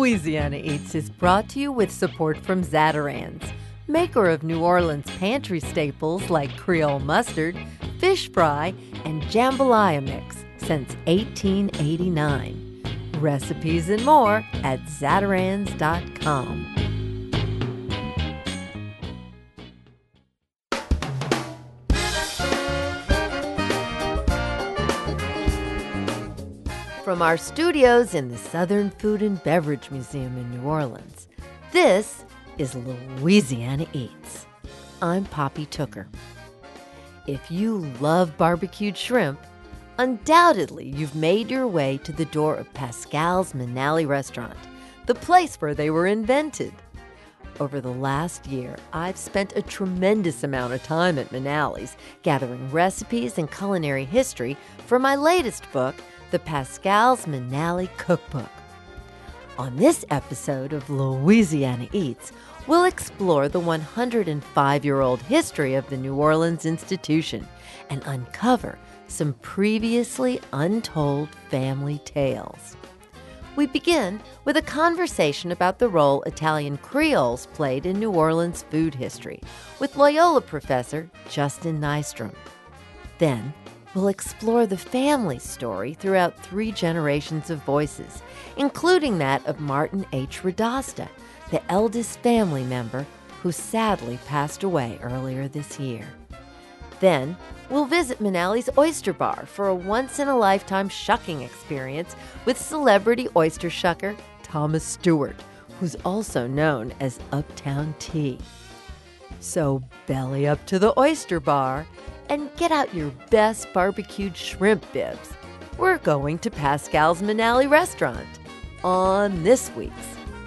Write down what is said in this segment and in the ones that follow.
Louisiana Eats is brought to you with support from Zatarain's, maker of New Orleans pantry staples like Creole mustard, fish fry, and jambalaya mix since 1889. Recipes and more at zatarains.com. From our studios in the Southern Food and Beverage Museum in New Orleans, this is Louisiana Eats. I'm Poppy Tooker. If you love barbecued shrimp, undoubtedly you've made your way to the door of Pascal's Manale restaurant, the place where they were invented. Over the last year, I've spent a tremendous amount of time at Manale's, gathering recipes and culinary history for my latest book, The Pascal's Manale Cookbook. On this episode of Louisiana Eats, we'll explore the 105 year old history of the New Orleans institution and uncover some previously untold family tales. We begin with a conversation about the role Italian Creoles played in New Orleans food history with Loyola professor Justin Nystrom. Then, we'll explore the family story throughout three generations of voices, including that of Martin H. Radasta, the eldest family member who sadly passed away earlier this year. Then, we'll visit Manale's Oyster Bar for a once in a lifetime shucking experience with celebrity oyster shucker Thomas Stewart, who's also known as Uptown T. So, belly up to the Oyster Bar and get out your best barbecued shrimp bibs. We're going to Pascal's Manale restaurant on this week's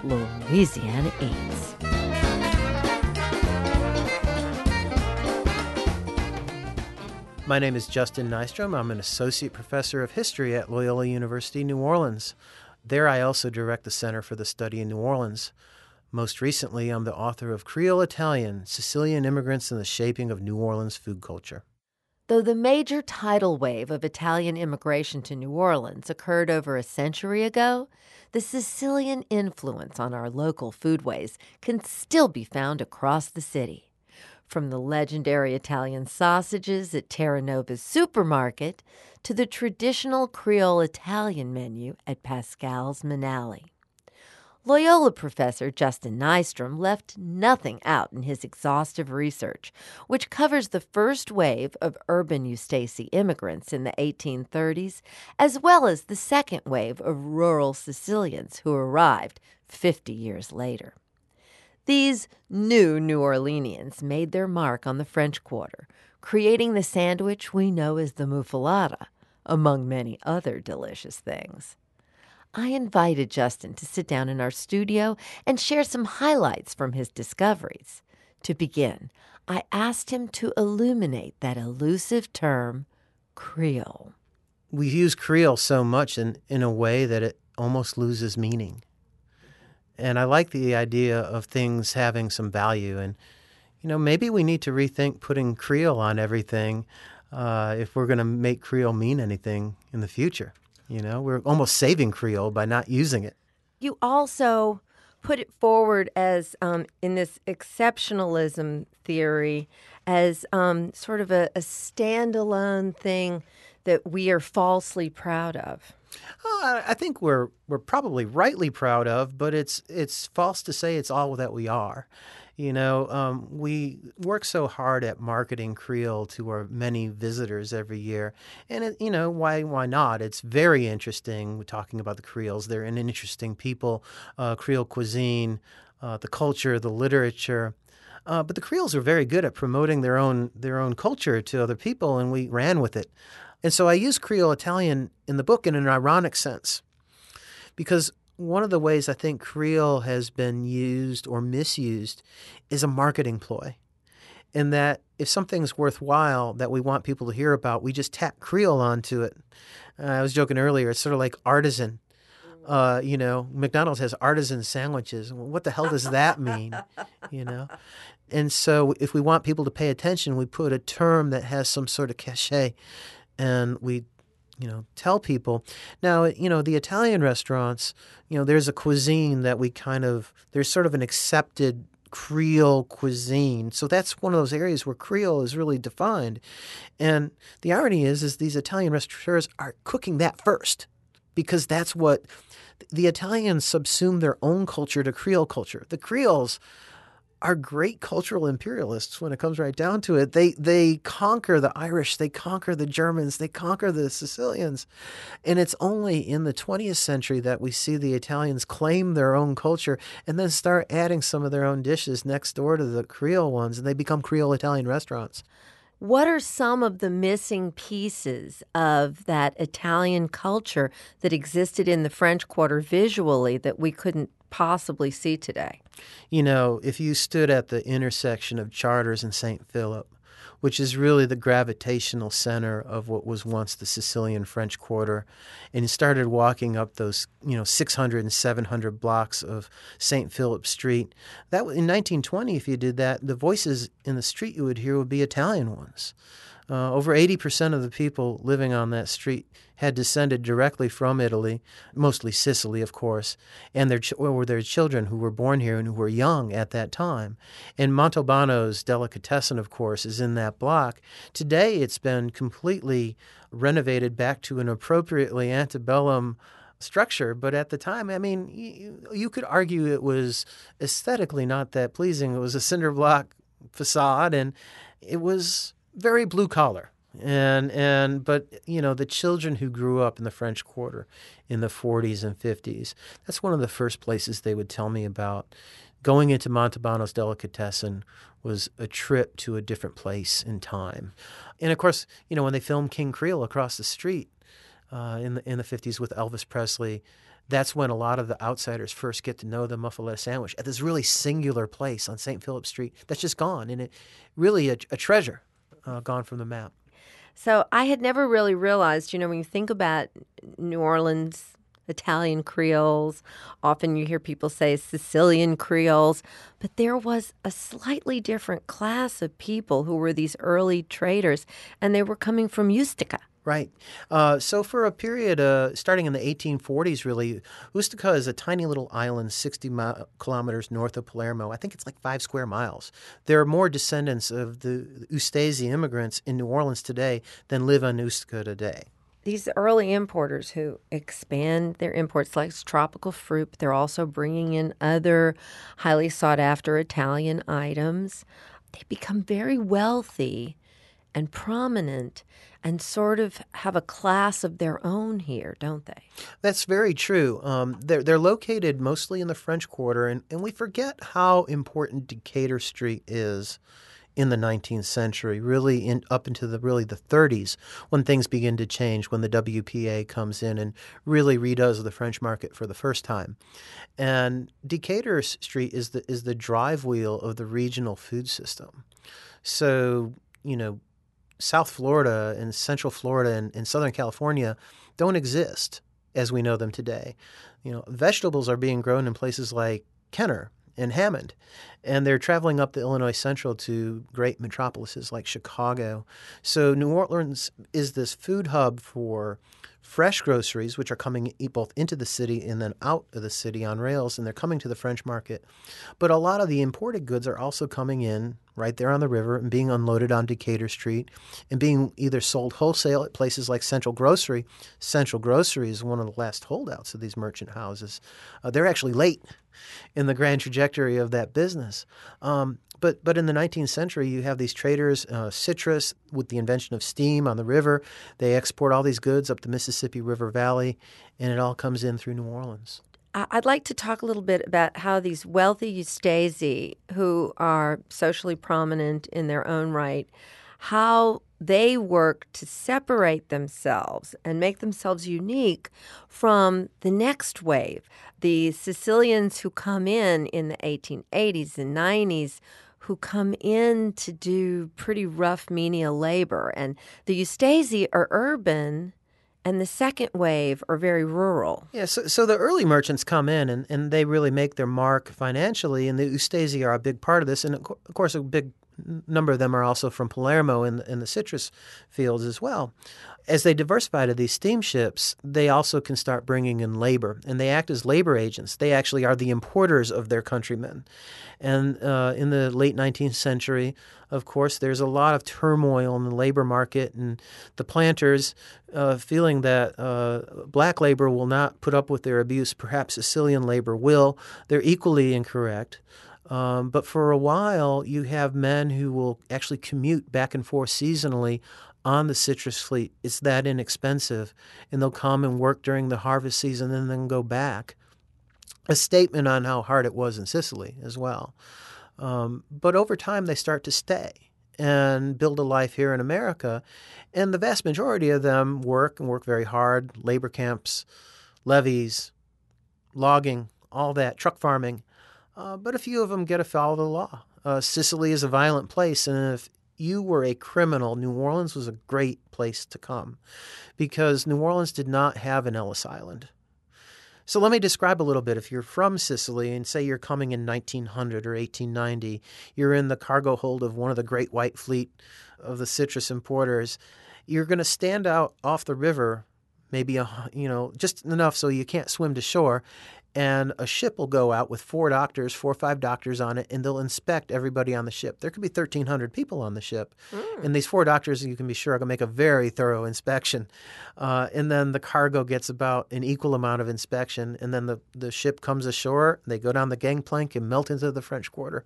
Louisiana Eats. My name is Justin Nystrom. I'm an associate professor of history at Loyola University, New Orleans. There, I also direct the Center for the Study in New Orleans. Most recently, I'm the author of Creole Italian Sicilian Immigrants and the Shaping of New Orleans Food Culture. Though the major tidal wave of Italian immigration to New Orleans occurred over a century ago, the Sicilian influence on our local foodways can still be found across the city. From the legendary Italian sausages at Terranova's supermarket to the traditional Creole Italian menu at Pascal's Manale. Loyola professor Justin Nystrom left nothing out in his exhaustive research, which covers the first wave of urban Ustesi immigrants in the 1830s, as well as the second wave of rural Sicilians who arrived 50 years later. These new New Orleanians made their mark on the French Quarter, creating the sandwich we know as the muffaletta, among many other delicious things. I invited Justin to sit down in our studio and share some highlights from his discoveries. To begin, I asked him to illuminate that elusive term, Creole. We use Creole so much in, in a way that it almost loses meaning. And I like the idea of things having some value. And, you know, maybe we need to rethink putting Creole on everything uh, if we're going to make Creole mean anything in the future. You know, we're almost saving Creole by not using it. You also put it forward as um, in this exceptionalism theory as um, sort of a, a standalone thing that we are falsely proud of. Uh, I think we're we're probably rightly proud of, but it's it's false to say it's all that we are. You know, um, we work so hard at marketing Creole to our many visitors every year, and it, you know why why not? It's very interesting. We're talking about the Creoles; they're an interesting people. Uh, Creole cuisine, uh, the culture, the literature. Uh, but the Creoles are very good at promoting their own their own culture to other people, and we ran with it. And so I use Creole Italian in the book in an ironic sense, because one of the ways I think Creole has been used or misused is a marketing ploy. In that if something's worthwhile that we want people to hear about, we just tack Creole onto it. Uh, I was joking earlier, it's sort of like artisan. Uh, you know, McDonald's has artisan sandwiches. What the hell does that mean? you know? And so if we want people to pay attention, we put a term that has some sort of cachet and we you know, tell people. Now, you know, the Italian restaurants, you know, there's a cuisine that we kind of, there's sort of an accepted Creole cuisine. So that's one of those areas where Creole is really defined. And the irony is, is these Italian restaurateurs are cooking that first because that's what the Italians subsume their own culture to Creole culture. The Creoles are great cultural imperialists when it comes right down to it. They they conquer the Irish, they conquer the Germans, they conquer the Sicilians. And it's only in the 20th century that we see the Italians claim their own culture and then start adding some of their own dishes next door to the Creole ones and they become Creole Italian restaurants. What are some of the missing pieces of that Italian culture that existed in the French Quarter visually that we couldn't possibly see today? You know, if you stood at the intersection of Chartres and St. Philip, which is really the gravitational center of what was once the Sicilian French Quarter, and you started walking up those, you know, 600 and 700 blocks of St. Philip Street, that in 1920, if you did that, the voices in the street you would hear would be Italian ones. Uh, over 80% of the people living on that street had descended directly from Italy, mostly Sicily, of course, and their ch- were their children who were born here and who were young at that time. And Montalbano's delicatessen, of course, is in that block. Today, it's been completely renovated back to an appropriately antebellum structure, but at the time, I mean, you, you could argue it was aesthetically not that pleasing. It was a cinder block facade, and it was very blue collar. And and but you know the children who grew up in the French Quarter in the 40s and 50s that's one of the first places they would tell me about going into Montalbano's delicatessen was a trip to a different place in time. And of course you know when they filmed King Creole across the street uh, in the in the 50s with Elvis Presley that's when a lot of the outsiders first get to know the muffaletta sandwich at this really singular place on St. Philip Street that's just gone. And it really a, a treasure uh, gone from the map. So I had never really realized, you know, when you think about New Orleans, Italian Creoles, often you hear people say Sicilian Creoles, but there was a slightly different class of people who were these early traders, and they were coming from Ustica. Right. Uh, so for a period uh, starting in the 1840s, really, Ustica is a tiny little island 60 mi- kilometers north of Palermo. I think it's like five square miles. There are more descendants of the Ustese immigrants in New Orleans today than live on Ustica today. These early importers who expand their imports like tropical fruit, they're also bringing in other highly sought after Italian items. They become very wealthy and prominent and sort of have a class of their own here, don't they? That's very true. Um, they're, they're located mostly in the French Quarter, and, and we forget how important Decatur Street is in the 19th century, really in, up into the really the 30s, when things begin to change, when the WPA comes in and really redoes the French market for the first time. And Decatur Street is the is the drive wheel of the regional food system. So you know South Florida and Central Florida and, and Southern California don't exist as we know them today. You know, vegetables are being grown in places like Kenner and Hammond, and they're traveling up the Illinois Central to great metropolises like Chicago. So New Orleans is this food hub for fresh groceries, which are coming both into the city and then out of the city on rails, and they're coming to the French market. But a lot of the imported goods are also coming in right there on the river and being unloaded on Decatur Street and being either sold wholesale at places like Central Grocery. Central Grocery is one of the last holdouts of these merchant houses. Uh, they're actually late in the grand trajectory of that business. Um, but but in the 19th century, you have these traders, uh, citrus, with the invention of steam on the river. They export all these goods up the Mississippi River Valley, and it all comes in through New Orleans. I'd like to talk a little bit about how these wealthy Ustesi, who are socially prominent in their own right, how they work to separate themselves and make themselves unique from the next wave. The Sicilians who come in in the 1880s and 90s who come in to do pretty rough menial labor. And the Ustesi are urban and the second wave are very rural. Yeah, so, so the early merchants come in and, and they really make their mark financially, and the Ustesi are a big part of this. And of course, a big number of them are also from Palermo in, in the citrus fields as well. As they diversify to these steamships, they also can start bringing in labor, and they act as labor agents. They actually are the importers of their countrymen. And uh, in the late 19th century, of course, there's a lot of turmoil in the labor market, and the planters, uh, feeling that uh, black labor will not put up with their abuse, perhaps Sicilian labor will, they're equally incorrect. Um, but for a while, you have men who will actually commute back and forth seasonally on the citrus fleet. It's that inexpensive. And they'll come and work during the harvest season and then go back. A statement on how hard it was in Sicily as well. Um, but over time, they start to stay and build a life here in America. And the vast majority of them work and work very hard labor camps, levees, logging, all that, truck farming. Uh, but a few of them get afoul of the law. Uh, Sicily is a violent place, and if you were a criminal, New Orleans was a great place to come because New Orleans did not have an Ellis Island. So let me describe a little bit. If you're from Sicily and say you're coming in 1900 or 1890, you're in the cargo hold of one of the great white fleet of the citrus importers, you're going to stand out off the river maybe a, you know just enough so you can't swim to shore and a ship will go out with four doctors, four or five doctors on it, and they'll inspect everybody on the ship. There could be 1,300 people on the ship. Mm. And these four doctors, you can be sure, are going to make a very thorough inspection. Uh, and then the cargo gets about an equal amount of inspection. And then the, the ship comes ashore, they go down the gangplank and melt into the French Quarter.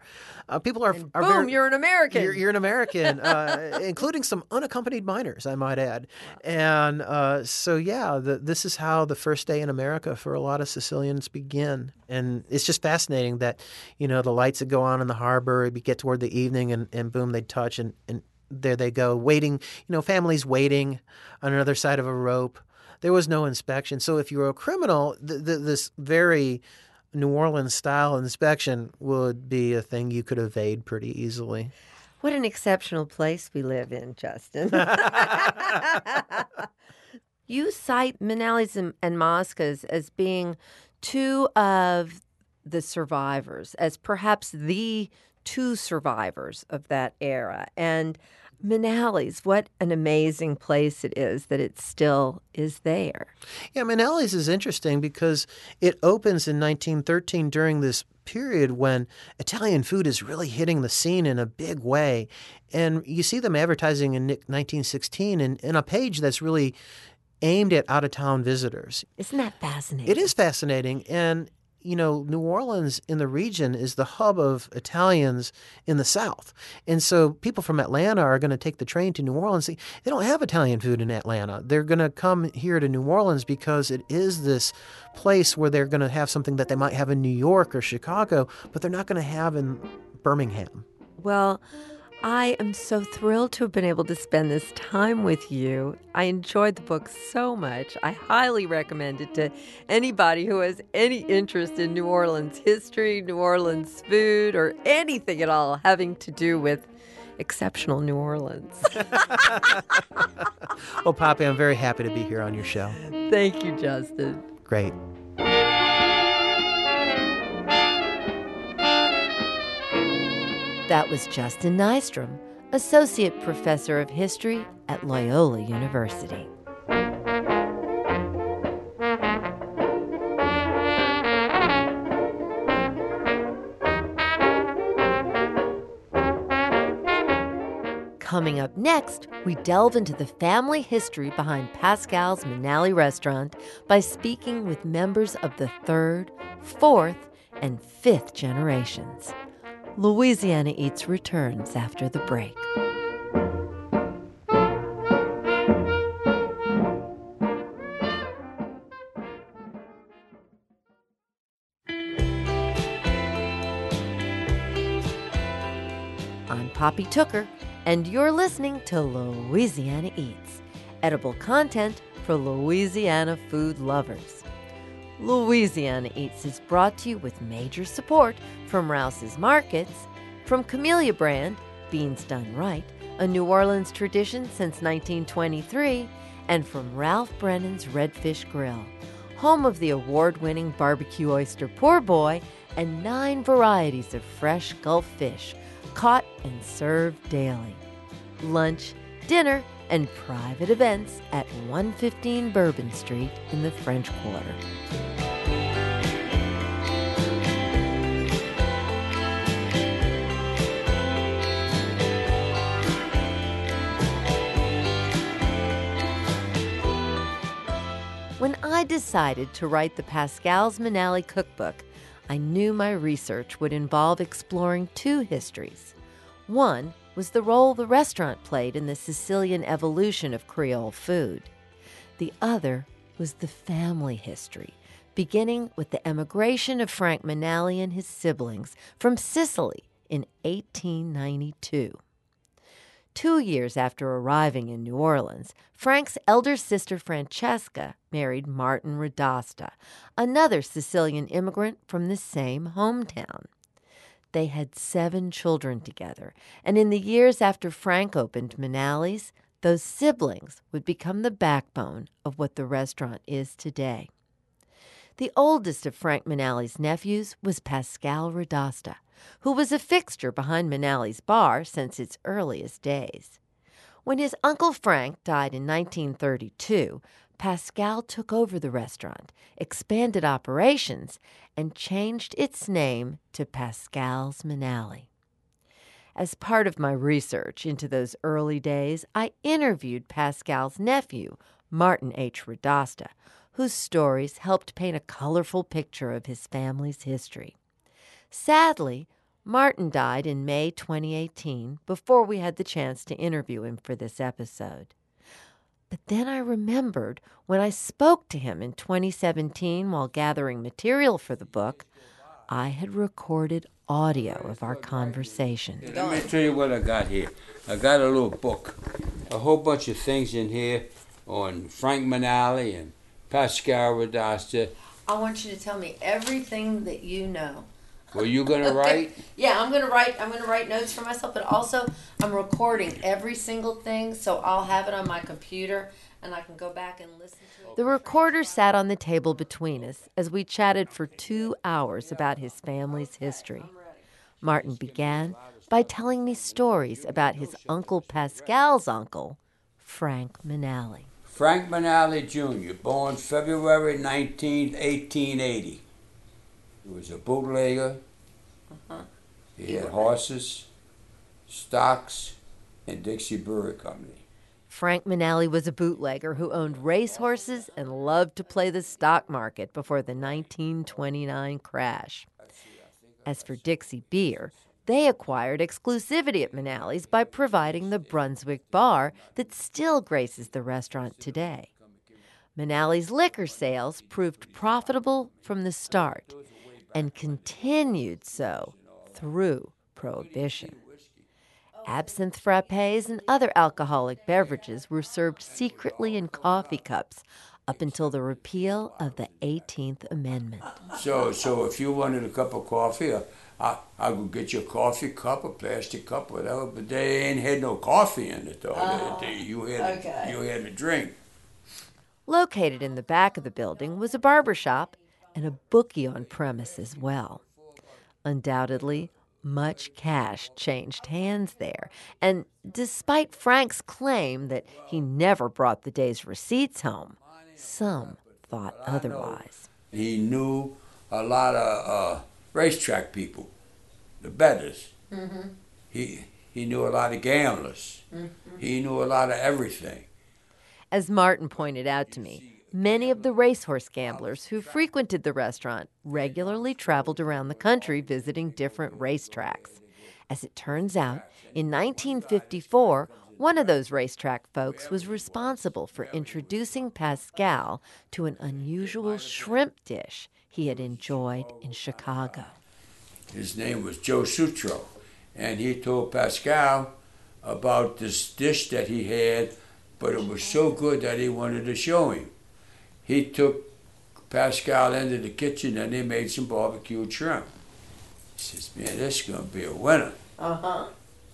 Uh, people are, are boom, very, you're an American. You're, you're an American, uh, including some unaccompanied minors, I might add. And uh, so, yeah, the, this is how the first day in America for a lot of Sicilians begin. And it's just fascinating that, you know, the lights that go on in the harbor, we get toward the evening and, and boom, they'd touch and, and there they go, waiting, you know, families waiting on another side of a rope. There was no inspection. So if you were a criminal, th- th- this very New Orleans style inspection would be a thing you could evade pretty easily. What an exceptional place we live in, Justin. you cite Manale's and, and Mosca's as being two of the survivors, as perhaps the two survivors of that era. And Manale's, what an amazing place it is that it still is there. Yeah, Manale's is interesting because it opens in 1913 during this period when Italian food is really hitting the scene in a big way. And you see them advertising in 1916 in, in a page that's really aimed at out of town visitors. Isn't that fascinating? It is fascinating. And, you know, New Orleans in the region is the hub of Italians in the South. And so people from Atlanta are going to take the train to New Orleans. They don't have Italian food in Atlanta. They're going to come here to New Orleans because it is this place where they're going to have something that they might have in New York or Chicago, but they're not going to have in Birmingham. Well, I am so thrilled to have been able to spend this time with you. I enjoyed the book so much. I highly recommend it to anybody who has any interest in New Orleans history, New Orleans food, or anything at all having to do with exceptional New Orleans. well, Poppy, I'm very happy to be here on your show. Thank you, Justin. Great. That was Justin Nystrom, Associate Professor of History at Loyola University. Coming up next, we delve into the family history behind Pascal's Manale restaurant by speaking with members of the third, fourth, and fifth generations. Louisiana Eats returns after the break. I'm Poppy Tooker, and you're listening to Louisiana Eats, edible content for Louisiana food lovers. Louisiana Eats is brought to you with major support from Rouse's Markets, from Camellia Brand, Beans Done Right, a New Orleans tradition since 1923, and from Ralph Brennan's Redfish Grill, home of the award winning barbecue oyster poor boy and nine varieties of fresh Gulf fish caught and served daily. Lunch, dinner, and private events at 115 Bourbon Street in the French Quarter. When I decided to write the Pascal's Manale cookbook, I knew my research would involve exploring two histories. One was the role the restaurant played in the Sicilian evolution of Creole food. The other was the family history, beginning with the emigration of Frank Manale and his siblings from Sicily in 1892. Two years after arriving in New Orleans, Frank's elder sister Francesca married Martin Radasta, another Sicilian immigrant from the same hometown. They had seven children together, and in the years after Frank opened Manale's, those siblings would become the backbone of what the restaurant is today. The oldest of Frank Manale's nephews was Pascal Radasta, who was a fixture behind Manale's bar since its earliest days. When his uncle Frank died in 1932, Pascal took over the restaurant, expanded operations, and changed its name to Pascal's Manale. As part of my research into those early days, I interviewed Pascal's nephew, Martin H. Radasta, whose stories helped paint a colorful picture of his family's history. Sadly, Martin died in May 2018 before we had the chance to interview him for this episode. But then I remembered when I spoke to him in 2017 while gathering material for the book, I had recorded audio of our conversation. Let me tell you what I got here. I got a little book, a whole bunch of things in here on Frank Manale and Pascal Radasta. I want you to tell me everything that you know. Were you gonna write? Yeah, I'm gonna write. I'm gonna write notes for myself, but also I'm recording every single thing, so I'll have it on my computer and I can go back and listen to it. The recorder sat on the table between us as we chatted for two hours about his family's history. Martin began by telling me stories about his uncle Pascal's uncle, Frank Manale. Frank Manale Jr., born February 19, 1880. He was a bootlegger. Uh-huh. He had horses, stocks, and Dixie Brewery Company. Frank Manale was a bootlegger who owned racehorses and loved to play the stock market before the 1929 crash. As for Dixie Beer, they acquired exclusivity at Manale's by providing the Brunswick bar that still graces the restaurant today. Manale's liquor sales proved profitable from the start and continued so through Prohibition. Absinthe frappes and other alcoholic beverages were served secretly in coffee cups up until the repeal of the 18th Amendment. So, so if you wanted a cup of coffee, uh, I, I would get you a coffee cup, a plastic cup, whatever, but they ain't had no coffee in it, though. Oh, they, they, you, had okay. a, you had a drink. Located in the back of the building was a barber shop and a bookie on premise as well. Undoubtedly, much cash changed hands there, and despite Frank's claim that he never brought the day's receipts home, some thought otherwise. He knew a lot of uh, racetrack people, the betters. Mm-hmm. He he knew a lot of gamblers. Mm-hmm. He knew a lot of everything. As Martin pointed out to me, Many of the racehorse gamblers who frequented the restaurant regularly traveled around the country visiting different racetracks. As it turns out, in 1954, one of those racetrack folks was responsible for introducing Pascal to an unusual shrimp dish he had enjoyed in Chicago. His name was Joe Sutro, and he told Pascal about this dish that he had, but it was so good that he wanted to show him he took Pascal into the kitchen and they made some barbecued shrimp. He says, man, this is going to be a winner. Uh-huh.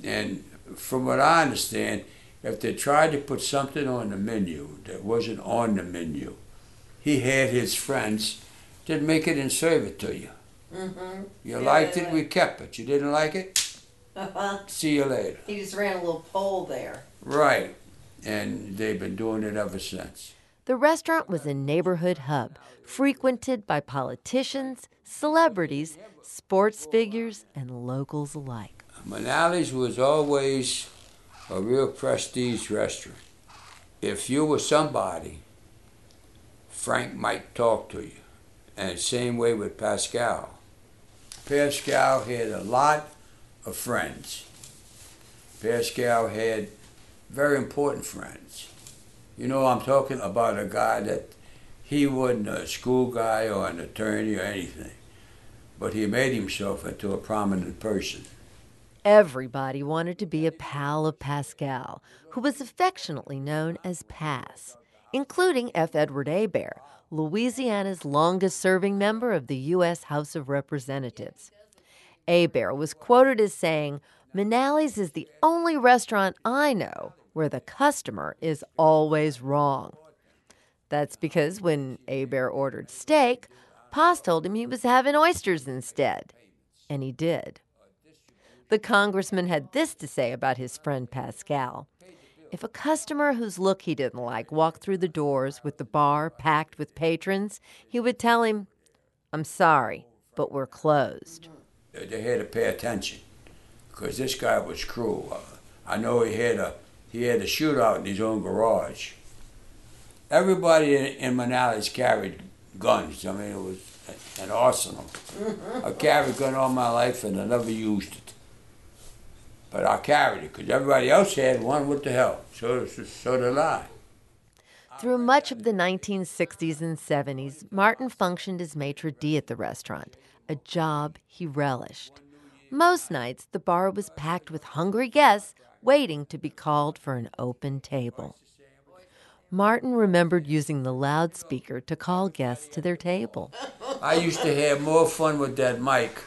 And from what I understand, if they tried to put something on the menu that wasn't on the menu, he had his friends that make it and serve it to you. Mm-hmm. You yeah, liked it, we kept it. You didn't like it, Uh-huh. See you later. He just ran a little pole there. Right. And they've been doing it ever since. The restaurant was a neighborhood hub, frequented by politicians, celebrities, sports figures, and locals alike. Manale's was always a real prestige restaurant. If you were somebody, Frank might talk to you. And same way with Pascal. Pascal had a lot of friends. Pascal had very important friends. You know, I'm talking about a guy that he wasn't a school guy or an attorney or anything, but he made himself into a prominent person. Everybody wanted to be a pal of Pascal, who was affectionately known as Pass, including F. Edward Hebert, Louisiana's longest serving member of the U.S. House of Representatives. Hebert was quoted as saying, Manali's is the only restaurant I know where the customer is always wrong. That's because when Hebert ordered steak, Pass told him he was having oysters instead. And he did. The congressman had this to say about his friend Pascal. If a customer whose look he didn't like walked through the doors with the bar packed with patrons, he would tell him, I'm sorry, but we're closed. They had to pay attention because this guy was cruel. Uh, I know he had a he had a shootout in his own garage. Everybody in, in Manale's carried guns. I mean, it was an arsenal. I carried a gun all my life and I never used it. But I carried it because everybody else had one. What the hell? So, so did I. Through much of the 1960s and 70s, Martin functioned as maitre d' at the restaurant, a job he relished. Most nights, the bar was packed with hungry guests waiting to be called for an open table. Martin remembered using the loudspeaker to call guests to their table. I used to have more fun with that mic.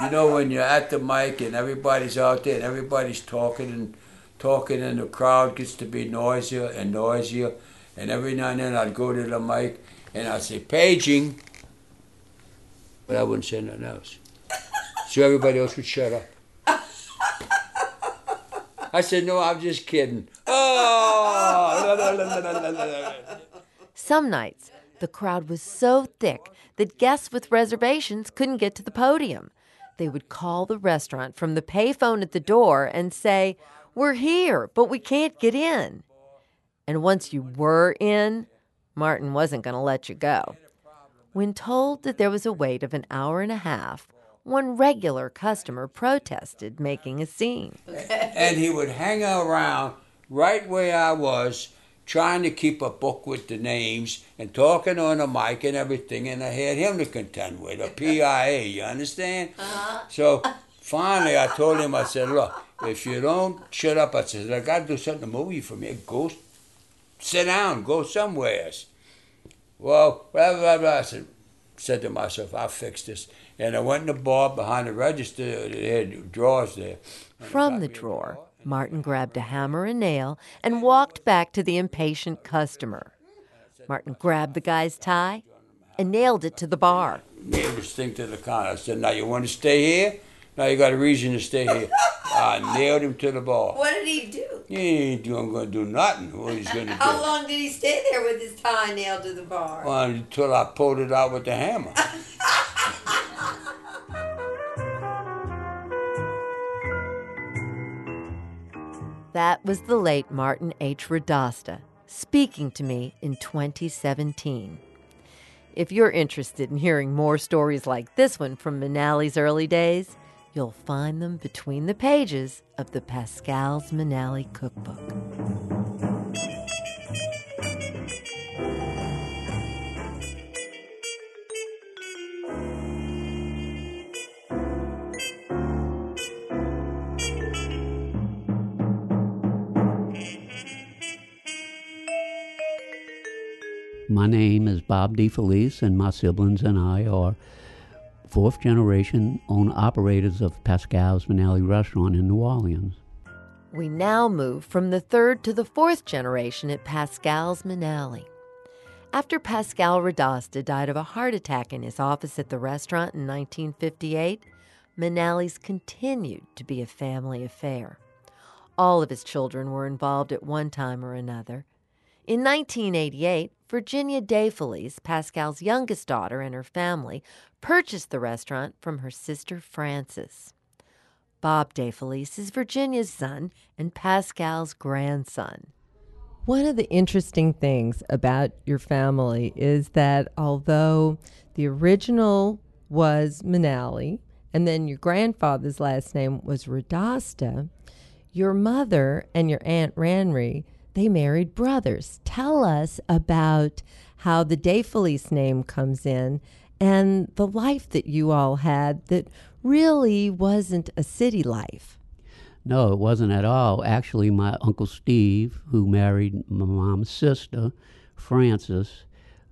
You know, when you're at the mic and everybody's out there and everybody's talking and talking, and the crowd gets to be noisier and noisier. And every now and then I'd go to the mic and I'd say, paging. But I wouldn't say nothing else. So everybody else would shut up. I said, no, I'm just kidding. Oh! Some nights, the crowd was so thick that guests with reservations couldn't get to the podium. They would call the restaurant from the payphone at the door and say, We're here, but we can't get in. And once you were in, Martin wasn't going to let you go. When told that there was a wait of an hour and a half, one regular customer protested making a scene. and he would hang around right where I was, trying to keep a book with the names and talking on the mic and everything, and I had him to contend with, a PIA, you understand? Uh-huh. So finally I told him, I said, look, if you don't shut up, I said, I got to do something, a movie for me. Go sit down, go somewhere. Well, blah, blah, blah. I said, said to myself, I'll fix this. And I went in the bar behind the register, they had drawers there. From the drawer, Martin grabbed a hammer and nail and walked back to the impatient customer. Martin grabbed the guy's tie and nailed it to the bar. Nailed this thing to the counter. I said, Now you want to stay here? Now you got a reason to stay here. I nailed him to the bar. What did he do? He ain't doing, going to do nothing. What he's going to do? How long did he stay there with his tie nailed to the bar? Well, until I pulled it out with the hammer. That was the late Martin H. Radasta speaking to me in 2017. If you're interested in hearing more stories like this one from Manale's early days, you'll find them between the pages of the Pascal's Manale Cookbook. My name is Bob DeFelice, and my siblings and I are fourth generation owner operators of Pascal's Manale Restaurant in New Orleans. We now move from the third to the fourth generation at Pascal's Manale. After Pascal Radasta died of a heart attack in his office at the restaurant in 1958, Manale's continued to be a family affair. All of his children were involved at one time or another. In 1988, Virginia DeFelice, Pascal's youngest daughter, and her family purchased the restaurant from her sister Frances. Bob DeFelice is Virginia's son and Pascal's grandson. One of the interesting things about your family is that although the original was Manale, and then your grandfather's last name was Radasta, your mother and your aunt Ranry, they married brothers. Tell us about how the DeFelice name comes in and the life that you all had that really wasn't a city life. No, it wasn't at all. Actually, my Uncle Steve, who married my mom's sister, Frances,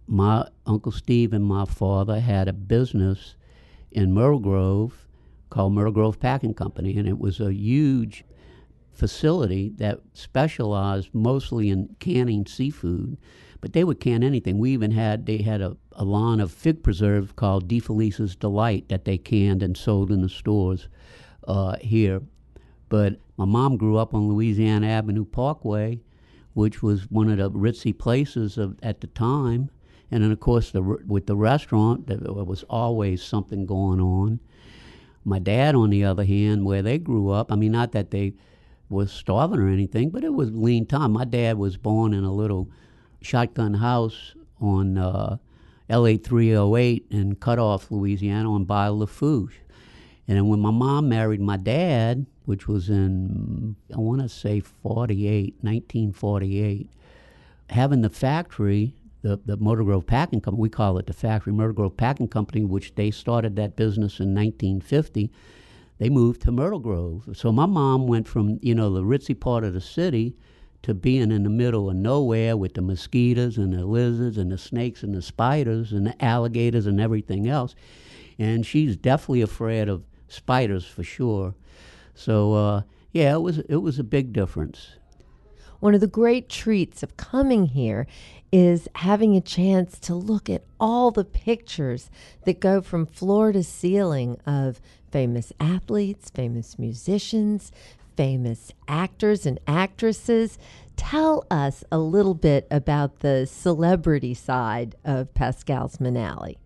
my Uncle Steve and my father had a business in Myrtle Grove called Myrtle Grove Packing Company, and it was a huge facility that specialized mostly in canning seafood, but they would can anything. We even had they had a, a line of fig preserve called DeFelice's Delight that they canned and sold in the stores uh, here. But my mom grew up on Louisiana Avenue Parkway, which was one of the ritzy places of, at the time. And then, of course, the, with the restaurant, there was always something going on. My dad, on the other hand, where they grew up, I mean, not that they was starving or anything, but it was lean time. My dad was born in a little shotgun house on uh, LA 308 in Cutoff, Louisiana, on Bayou Lafourche. And then when my mom married my dad, which was in, I want to say 48, 1948, having the factory, the, the Myrtle Grove Packing Company, we call it the factory, Myrtle Grove Packing Company, which they started that business in 1950 they moved to Myrtle Grove. So my mom went from, you know, the ritzy part of the city to being in the middle of nowhere with the mosquitoes and the lizards and the snakes and the spiders and the alligators and everything else. And she's definitely afraid of spiders for sure. So uh, yeah, it was it was a big difference. One of the great treats of coming here is having a chance to look at all the pictures that go from floor to ceiling of famous athletes, famous musicians, famous actors and actresses. Tell us a little bit about the celebrity side of Pascal's Manale.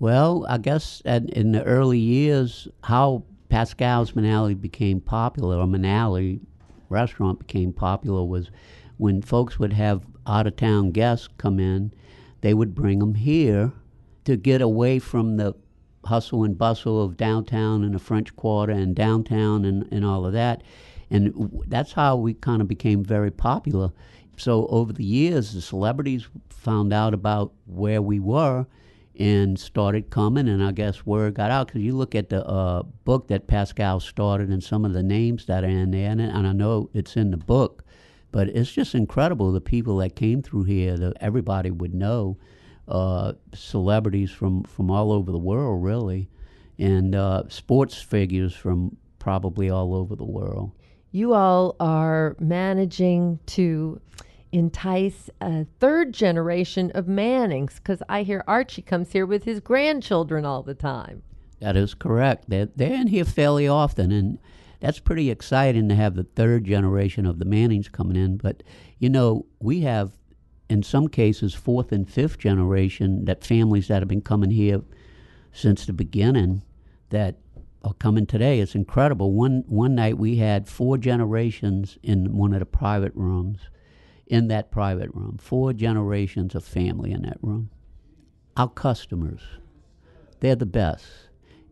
Well, I guess at, in the early years, how Pascal's Manale became popular, or Manale restaurant became popular, was when folks would have out of town guests come in, they would bring them here to get away from the hustle and bustle of downtown and the French Quarter and downtown and, and all of that. And that's how we kind of became very popular. So over the years, the celebrities found out about where we were and started coming, and I guess word got out because you look at the uh, book that Pascal started and some of the names that are in there, and, and I know it's in the book, but it's just incredible the people that came through here that everybody would know uh, celebrities from, from all over the world, really, and uh, sports figures from probably all over the world. You all are managing to entice a third generation of Mannings because I hear Archie comes here with his grandchildren all the time. That is correct. They're, they're in here fairly often, and that's pretty exciting to have the third generation of the Mannings coming in. But, you know, we have in some cases, fourth and fifth generation, that families that have been coming here since the beginning that are coming today. It's incredible. One one night we had four generations in one of the private rooms, in that private room. Four generations of family in that room. Our customers, they're the best.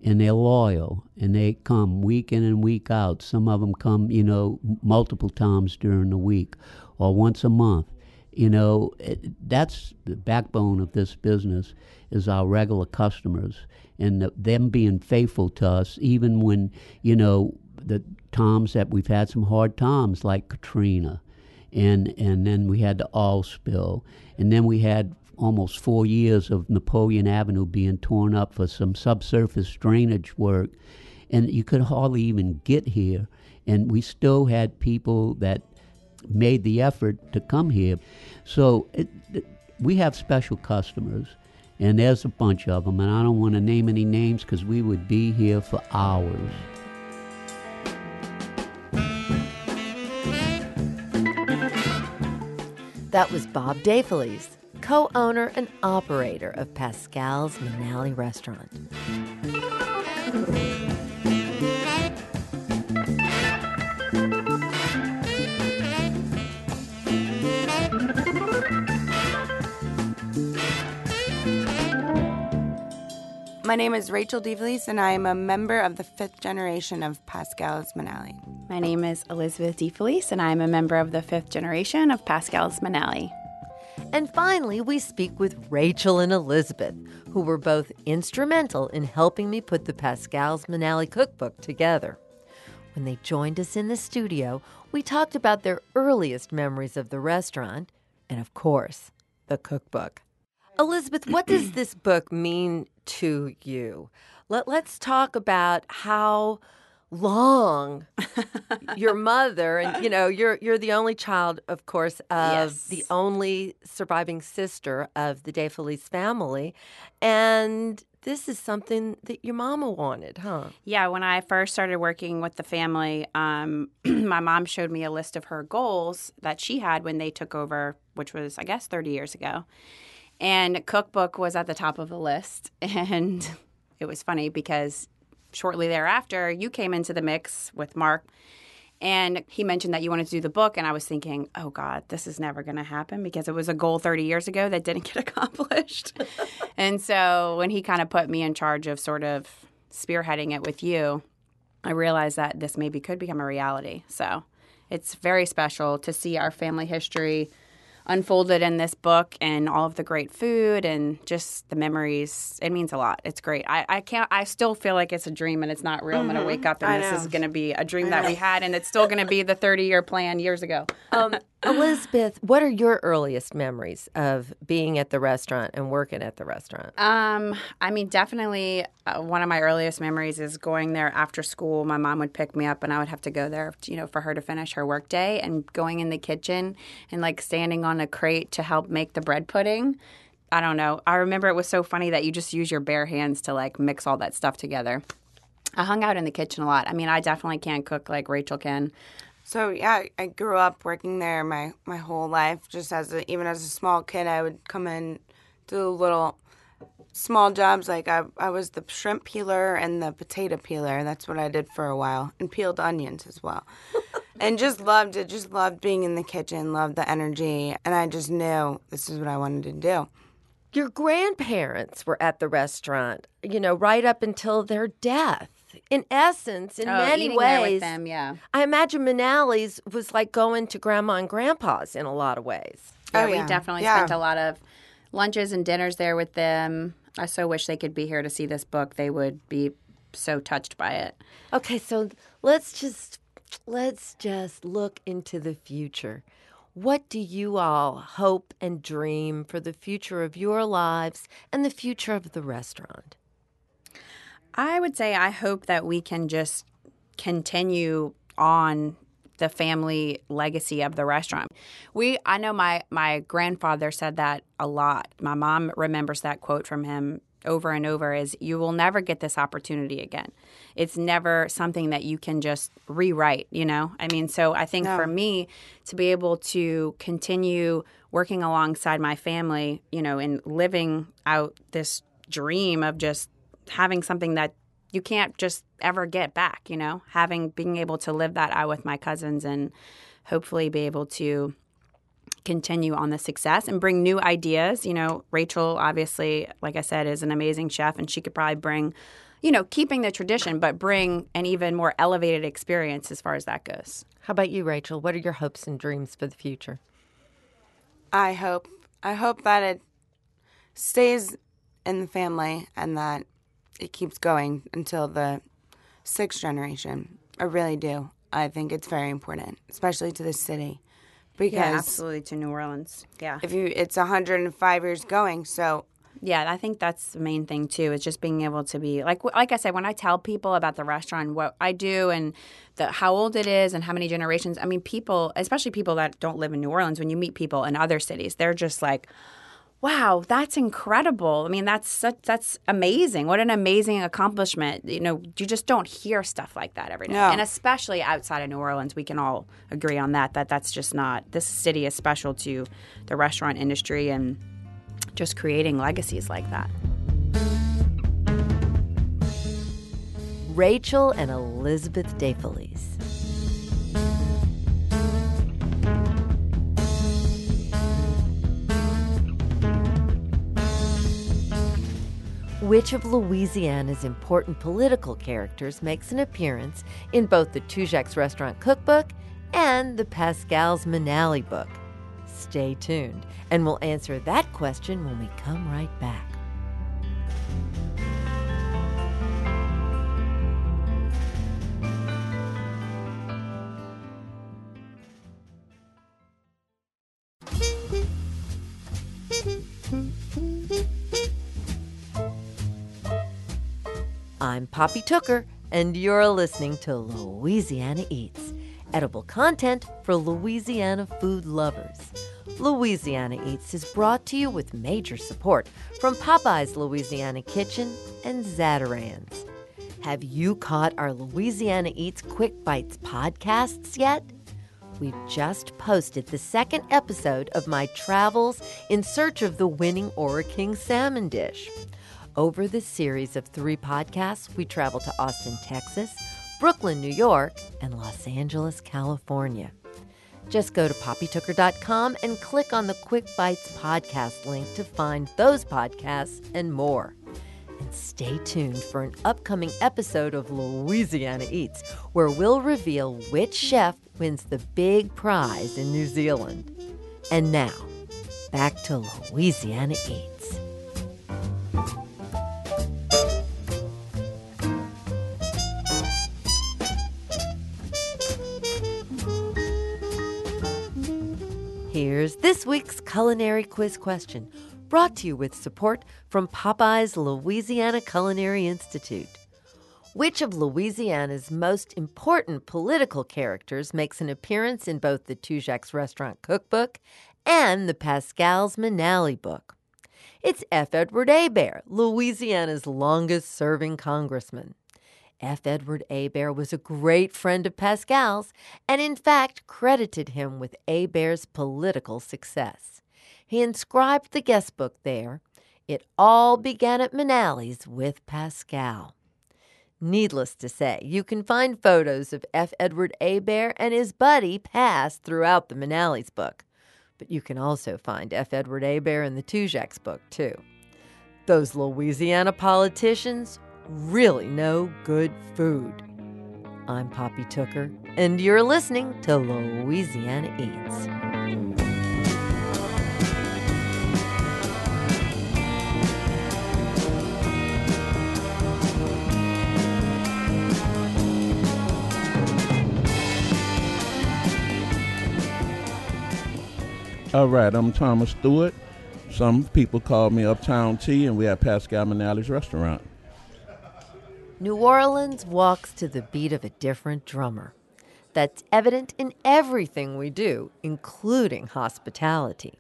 And they're loyal, and they come week in and week out. Some of them come, you know, multiple times during the week, or once a month you know it, that's the backbone of this business is our regular customers and the, them being faithful to us even when you know the times that we've had some hard times like katrina and and then we had the oil spill and then we had almost four years of napoleon avenue being torn up for some subsurface drainage work. And you could hardly even get here. And we still had people that made the effort to come here. So it, it, we have special customers, And there's a bunch of them, and I don't want to name any names because we would be here for hours. That was Bob DeFelice, co owner and operator of Pascal's Manale Restaurant. My name is Rachel DeFelice, and I am a member of the fifth generation of Pascal's Manale. My name is Elizabeth DeFelice, and I am a member of the fifth generation of Pascal's Manale. And finally, we speak with Rachel and Elizabeth, who were both instrumental in helping me put the Pascal's Manale cookbook together. When they joined us in the studio, we talked about their earliest memories of the restaurant and, of course, the cookbook. Elizabeth, what does this book mean to you? Let, let's talk about how long your mother and you know you're you're the only child of course of Yes. the only surviving sister of the DeFelice family and this is something that your mama wanted huh Yeah, when I first started working with the family, um, my mom showed me a list of her goals that she had when they took over, which was, I guess, 30 years ago. And cookbook was at the top of the list. And it was funny because shortly thereafter, you came into the mix with Mark. And he mentioned that you wanted to do the book. And I was thinking, oh God, this is never going to happen because it was a goal 30 years ago that didn't get accomplished. and so when he kind of put me in charge of sort of spearheading it with you, I realized that this maybe could become a reality. So it's very special to see our family history unfolded in this book and all of the great food and just the memories. It means a lot. It's great. I, I can't, I still feel like it's a dream and it's not real. I'm going to wake up and I this know. is to be a dream that we had and it's still to be the 30 year plan years ago. um, elizabeth what are your earliest memories of being at the restaurant and working at the restaurant Um, I mean, definitely uh, one of my earliest memories is going there after school. My mom would pick me up, and I would have to go there, you know, for her to finish her workday, and going in the kitchen and like standing on a crate to help make the bread pudding. I don't know. I remember it was so funny that you just use your bare hands to like mix all that stuff together. I hung out in the kitchen a lot. I mean, I definitely can't cook like Rachel can. So yeah, I grew up working there my my whole life. Just as a, even as a small kid, I would come in, do little small jobs. Like I I was the shrimp peeler and the potato peeler. That's what I did for a while, and peeled onions as well. and just loved it. Just loved being in the kitchen. Loved the energy, and I just knew this is what I wanted to do. your grandparents were at the restaurant you know right up until their death in essence in Oh, many eating there with ways them, yeah. I imagine Manale's was like going to grandma and grandpa's in a lot of ways. Yeah, Oh, we yeah. definitely Yeah. spent a lot of lunches and dinners there with them. I so wish they could be here to see this book. They would be so touched by it. Okay, so let's just let's just look into the future. What do you all hope and dream for the future of your lives and the future of the restaurant? I would say I hope that we can just continue on the family legacy of the restaurant. We I know my my grandfather said that a lot. My mom remembers that quote from him over and over is you will never get this opportunity again. It's never something that you can just rewrite, you know? I mean, so I think for me to be able to continue working alongside my family, you know, and living out this dream of just having something that you can't just ever get back, you know, having being able to live that out with my cousins and hopefully be able to continue on the success and bring new ideas. You know, Rachel obviously, like I said, is an amazing chef and she could probably bring, you know, keeping the tradition, but bring an even more elevated experience as far as that goes. How about you, Rachel? What are your hopes and dreams for the future? I hope I hope that it stays in the family and that it keeps going until the sixth generation. I really do. I think it's very important, especially to this city, because Yeah, absolutely to New Orleans. Yeah. if you it's 105 years going, so Yeah, I think that's the main thing too. Is just being able to be like, like I said, when I tell people about the restaurant, what I do, and the how old it is, and how many generations. I mean, people, especially people that don't live in New Orleans, when you meet people in other cities, they're just like, wow, that's incredible. I mean, that's such, that's amazing. What an amazing accomplishment. You know, you just don't hear stuff like that every day. No. And especially outside of New Orleans, we can all agree on that that that's just not this city is special to the restaurant industry and just creating legacies like that. Rachel and Elizabeth DeFelice. Which of Louisiana's important political characters makes an appearance in both the Tujague's Restaurant Cookbook and the Pascal's Manale book? Stay tuned, and we'll answer that question when we come right back. I'm Poppy Tooker, and you're listening to Louisiana Eats, edible content for Louisiana food lovers. Louisiana Eats is brought to you with major support from Popeye's Louisiana Kitchen and Zatarain's. Have you caught our Louisiana Eats Quick Bites podcasts yet? We've just posted the second episode of my travels in search of the winning Ora King salmon dish. Over this series of three podcasts, we travel to Austin, Texas, Brooklyn, New York, and Los Angeles, California. Just go to poppytooker.com and click on the Quick Bites podcast link to find those podcasts and more. And stay tuned for an upcoming episode of Louisiana Eats, where we'll reveal which chef wins the big prize in New Zealand. And now, back to Louisiana Eats. Here's this week's culinary quiz question, brought to you with support from Popeye's Louisiana Culinary Institute. Which of Louisiana's most important political characters makes an appearance in both the Tujague's Restaurant Cookbook and the Pascal's Manale book? It's F. Edward Hebert, Louisiana's longest serving congressman. F. Edward Hebert was a great friend of Pascal's and, in fact, credited him with Hebert's political success. He inscribed the guest book there. It all began at Manale's with Pascal. Needless to say, you can find photos of F. Edward Hebert and his buddy Pass throughout the Manale's book. But you can also find F. Edward Hebert in the Tujague's book, too. Those Louisiana politicians really no good food. I'm Poppy Tooker, and you're listening to Louisiana Eats. All right, I'm Thomas Stewart. Some people call me Uptown T, and we have Pascal Manale's restaurant. New Orleans walks to the beat of a different drummer. That's evident in everything we do, including hospitality.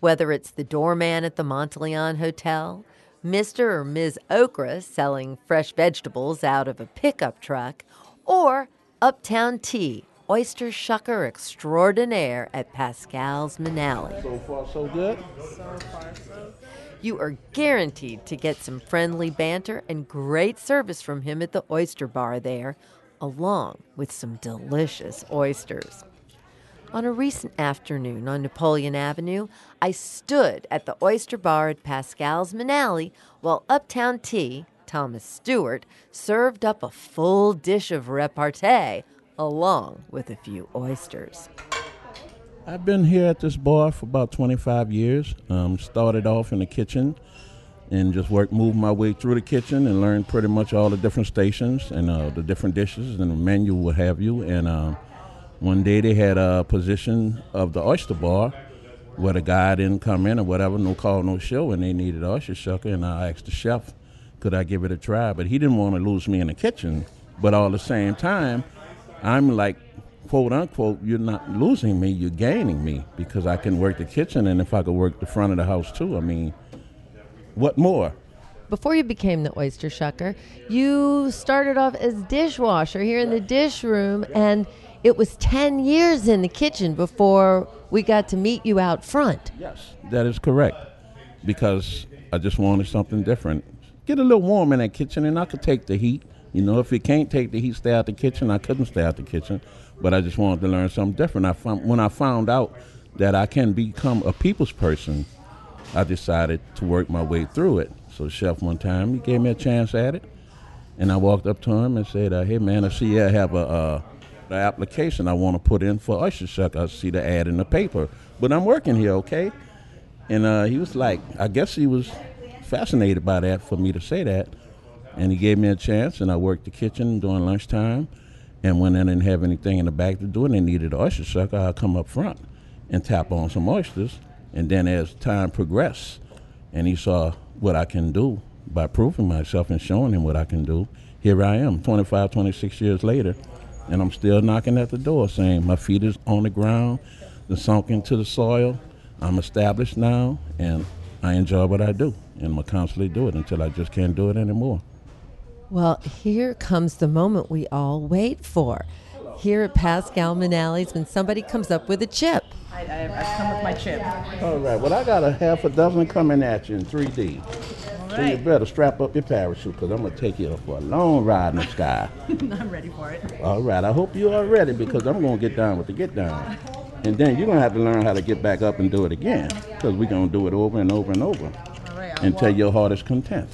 Whether it's the doorman at the Monteleone Hotel, Mr. or Ms. Okra selling fresh vegetables out of a pickup truck, or Uptown T, oyster shucker extraordinaire at Pascal's Manale. So far, so good. You are guaranteed to get some friendly banter and great service from him at the oyster bar there, along with some delicious oysters. On a recent afternoon on Napoleon Avenue, I stood at the oyster bar at Pascal's Manale while Uptown T, Thomas Stewart, served up a full dish of repartee along with a few oysters. I've been here at this bar for about 25 years. Um, started off in the kitchen and just worked, moved my way through the kitchen and learned pretty much all the different stations and uh, the different dishes and the menu, what have you. And uh, one day they had a position of the oyster bar where the guy didn't come in or whatever, no call, no show, and they needed oyster shucker. And I asked the chef, could I give it a try? But he didn't want to lose me in the kitchen. But all the same time, I'm like quote unquote, you're not losing me, you're gaining me because I can work the kitchen and if I could work the front of the house too, I mean, what more? Before you became the oyster shucker, you started off as dishwasher here in the dish room, and it was 10 years in the kitchen before we got to meet you out front. Yes, that is correct because I just wanted something different. Get a little warm in that kitchen, and I could take the heat. You know, if you can't take the heat, stay out the kitchen. I couldn't stay out the kitchen, but I just wanted to learn something different. I found, when I found out that I can become a people's person, I decided to work my way through it. So, chef, one time he gave me a chance at it, and I walked up to him and said, uh, "Hey, man, I see I have a." Uh, application I want to put in for Oyster Shuck. I see the ad in the paper, but I'm working here, okay? And uh, he was like, I guess he was fascinated by that for me to say that. And he gave me a chance, and I worked the kitchen during lunchtime. And when I didn't have anything in the back to do and they needed an oyster sucker, I'd come up front and tap on some oysters. And then as time progressed, and he saw what I can do by proving myself and showing him what I can do, here I am, 25, 26 years later, and I'm still knocking at the door saying my feet is on the ground, they're sunk into the soil. I'm established now, and I enjoy what I do, and I'm constantly do it until I just can't do it anymore. Well, here comes the moment we all wait for. Here at Pascal Manale's, when somebody comes up with a chip. I, I, I've come with my chip. All right. Well, I got a half a dozen coming at you in 3D. So you better strap up your parachute because I'm going to take you up for a long ride in the sky. I'm ready for it. All right. I hope you are ready because I'm going to get down with the get down. And then you're going to have to learn how to get back up and do it again because we're going to do it over and over and over All right. until your heart is content.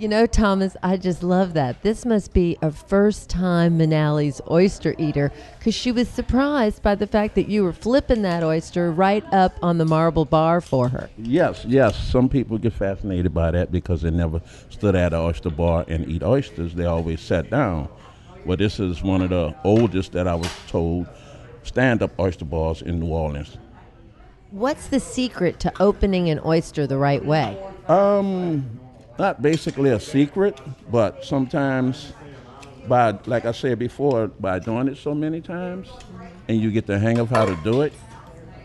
You know, Thomas, I just love that. This must be a first time Manale's oyster eater because she was surprised by the fact that you were flipping that oyster right up on the marble bar for her. Yes, yes. Some people get fascinated by that because they never stood at an oyster bar and eat oysters. They always sat down. Well, this is one of the oldest that I was told stand up oyster bars in New Orleans. What's the secret to opening an oyster the right way? Um, not basically a secret, but sometimes by, like I said before, by doing it so many times and you get the hang of how to do it,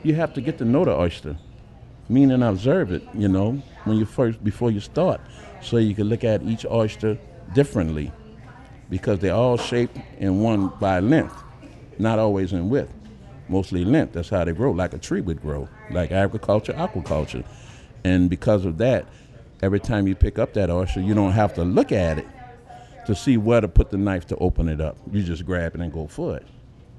you have to get to know the oyster, meaning observe it, you know, when you first, before you start, so you can look at each oyster differently because they're all shaped in one by length, not always in width, mostly length. That's how they grow, like a tree would grow, like agriculture, aquaculture. And because of that, every time you pick up that oyster, you don't have to look at it to see where to put the knife to open it up. You just grab it and go for it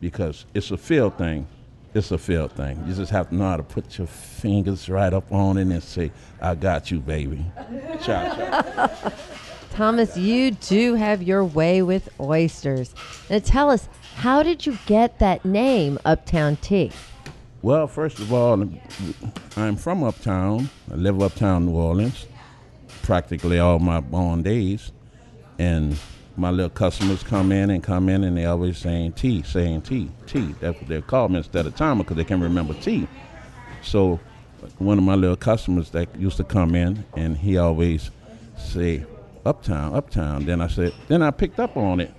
because it's a feel thing. It's a feel thing. You just have to know how to put your fingers right up on it and say, I got you, baby. Ciao, ciao. Thomas, you do have your way with oysters. Now tell us, how did you get that name, Uptown T? Well, first of all, I'm from uptown. I live uptown New Orleans practically all my born days. And my little customers come in and come in and they always saying tea, saying tea, tea. That's what they call me instead of timer because they can't remember tea. So one of my little customers that used to come in and he always say uptown, uptown. Then I said, then I picked up on it.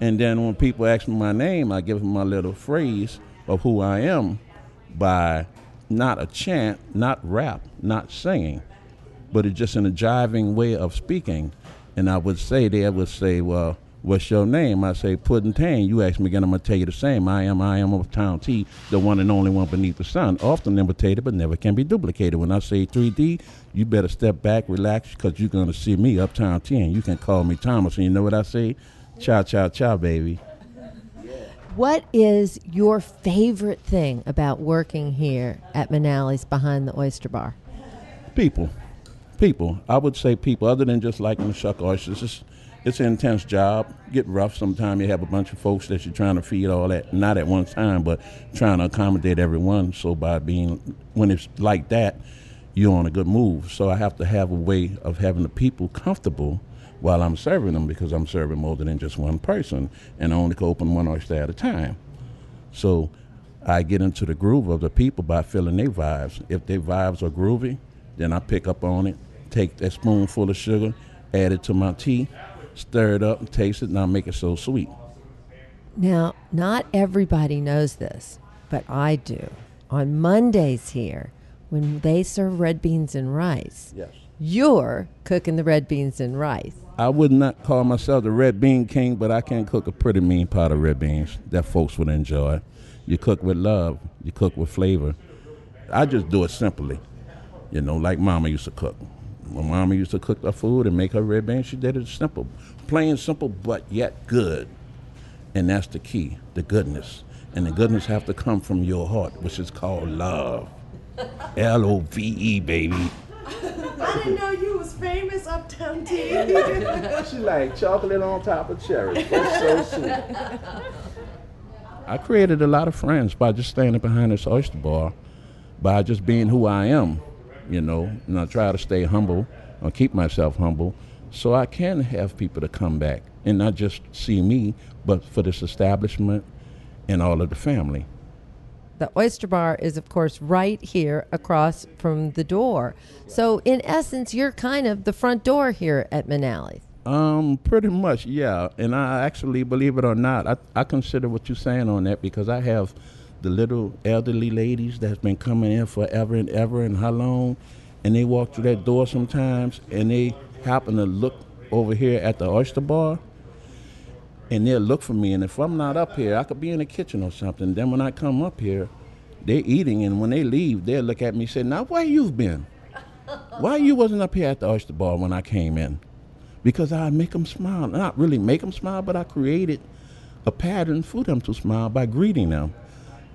And then when people ask me my name, I give them my little phrase of who I am by not a chant, not rap, not singing, but it's just in a jiving way of speaking. And I would say, they would say, well, what's your name? I say, Puddin' Tane. You ask me again, I'm going to tell you the same. I am, I am Uptown T, the one and only one beneath the sun. Often imitated, but never can be duplicated. When I say 3D, you better step back, relax, because you're going to see me, Uptown T, and you can call me Thomas. And you know what I say? Ciao, ciao, ciao, baby. What is your favorite thing about working here at Manale's behind the oyster bar? People. People. I would say people, other than just liking the shuck oysters. It's, it's an intense job. Get rough sometimes. You have a bunch of folks that you're trying to feed all that, not at one time, but trying to accommodate everyone. So by being, when it's like that, you're on a good move. So I have to have a way of having the people comfortable while I'm serving them because I'm serving more than just one person and I only can open one oyster at a time. So I get into the groove of the people by feeling their vibes. If their vibes are groovy, then I pick up on it, take that spoonful of sugar, add it to my tea, stir it up, taste it, and I make it so sweet. Now, not everybody knows this, but I do. On Mondays here, when they serve red beans and rice, Yes. you're cooking the red beans and rice. I would not call myself the red bean king, but I can cook a pretty mean pot of red beans that folks would enjoy. You cook with love, you cook with flavor. I just do it simply, you know, like Mama used to cook. When Mama used to cook the food and make her red beans, she did it simple, plain simple, but yet good. And that's the key, the goodness. And the goodness have to come from your heart, which is called love. L O V E, baby. I didn't know you was famous Uptown T. She like chocolate on top of cherry. That's so sweet. I created a lot of friends by just standing behind this oyster bar, by just being who I am, you know, and I try to stay humble or keep myself humble so I can have people to come back and not just see me, but for this establishment and all of the family. The oyster bar is, of course, right here across from the door. So, in essence, you're kind of the front door here at Manale's. Um, pretty much, yeah. And I actually, believe it or not, I, I consider what you're saying on that because I have the little elderly ladies that's been coming in forever and ever and how long, and they walk through that door sometimes and they happen to look over here at the oyster bar and they'll look for me. And if I'm not up here, I could be in the kitchen or something. Then when I come up here, they're eating, and when they leave, they'll look at me and say, "Now where you've been? Why you wasn't up here at the oyster bar when I came in?" Because I make them smile. Not really make them smile, but I created a pattern for them to smile by greeting them.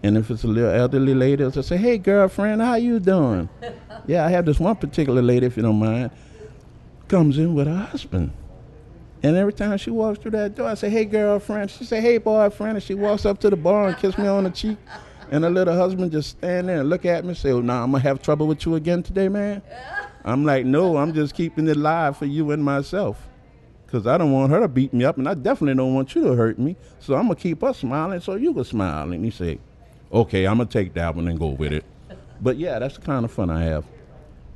And if it's a little elderly lady, they'll say, "Hey, girlfriend, how you doing?" yeah, I have this one particular lady, if you don't mind, comes in with her husband. And every time she walks through that door, I say, "Hey, girlfriend." She say, "Hey, boyfriend." And she walks up to the bar and kiss me on the cheek. And her little husband just stand there and look at me and say, "Oh, now I'm gonna have trouble with you again today, man." I'm like, "No, I'm just keeping it live for you and myself, cause I don't want her to beat me up, and I definitely don't want you to hurt me. So I'm gonna keep her smiling, so you can smile." And he say, "Okay, I'm gonna take that one and go with it." But yeah, that's the kind of fun I have.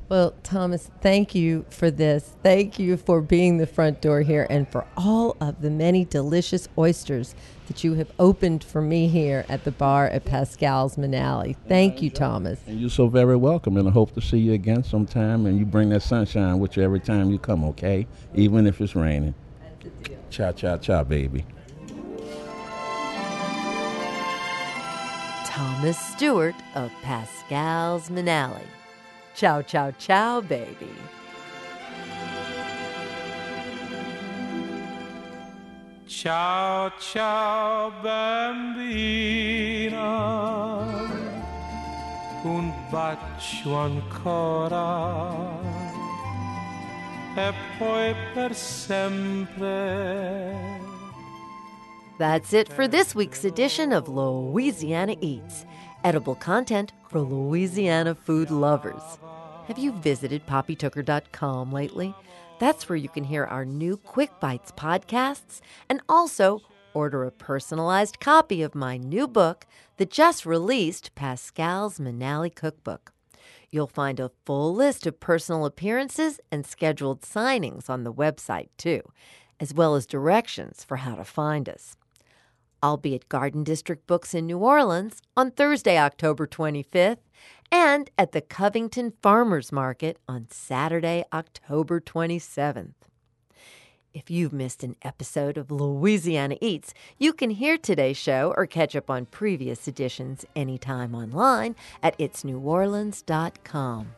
Well, Thomas, thank you for this. Thank you for being the front door here and for all of the many delicious oysters that you have opened for me here at the bar at Pascal's Manale. Thank you, Thomas. And you're so very welcome, and I hope to see you again sometime. And you bring that sunshine with you every time you come, okay? Even if it's raining. Cha cha cha, baby. Thomas Stewart of Pascal's Manale. Ciao, ciao, ciao, baby. Ciao, ciao, bambina, un bacio ancora e poi per sempre. That's it for this week's edition of Louisiana Eats, edible content for Louisiana food lovers. Have you visited poppytooker.com lately? That's where you can hear our new Quick Bites podcasts and also order a personalized copy of my new book, the just released Pascal's Manale Cookbook. You'll find a full list of personal appearances and scheduled signings on the website, too, as well as directions for how to find us. I'll be at Garden District Books in New Orleans on Thursday, October 25th, and at the Covington Farmers Market on Saturday, October 27th. If you've missed an episode of Louisiana Eats, you can hear today's show or catch up on previous editions anytime online at itsneworleans.com.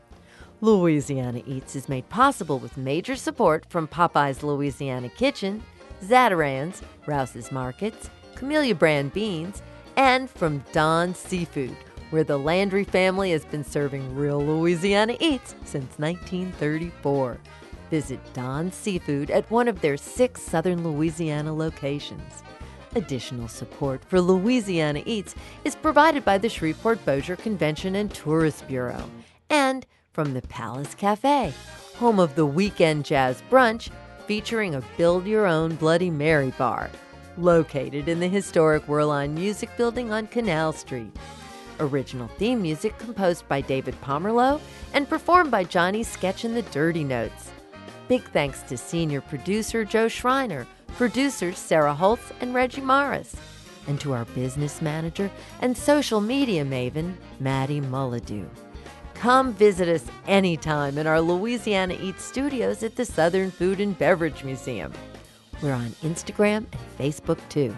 Louisiana Eats is made possible with major support from Popeye's Louisiana Kitchen, Zatarain's, Rouse's Markets, Camellia Brand Beans, and from Don's Seafood, where the Landry family has been serving real Louisiana eats since 1934. Visit Don's Seafood at one of their six southern Louisiana locations. Additional support for Louisiana Eats is provided by the Shreveport Bossier Convention and Tourist Bureau and from the Palace Cafe, home of the Weekend Jazz Brunch featuring a build your own Bloody Mary bar located in the historic Werlein Music Building on Canal Street. Original theme music composed by David Pomerleau and performed by Johnny Sketch and the Dirty Notes. Big thanks to senior producer Joe Schreiner, producers Sarah Holtz and Reggie Morris. and to our business manager and social media maven, Maddie Mullidew. Come visit us anytime in our Louisiana Eats studios at the Southern Food and Beverage Museum. We're on Instagram and Facebook too.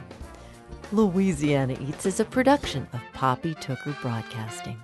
Louisiana Eats is a production of Poppy Tooker Broadcasting.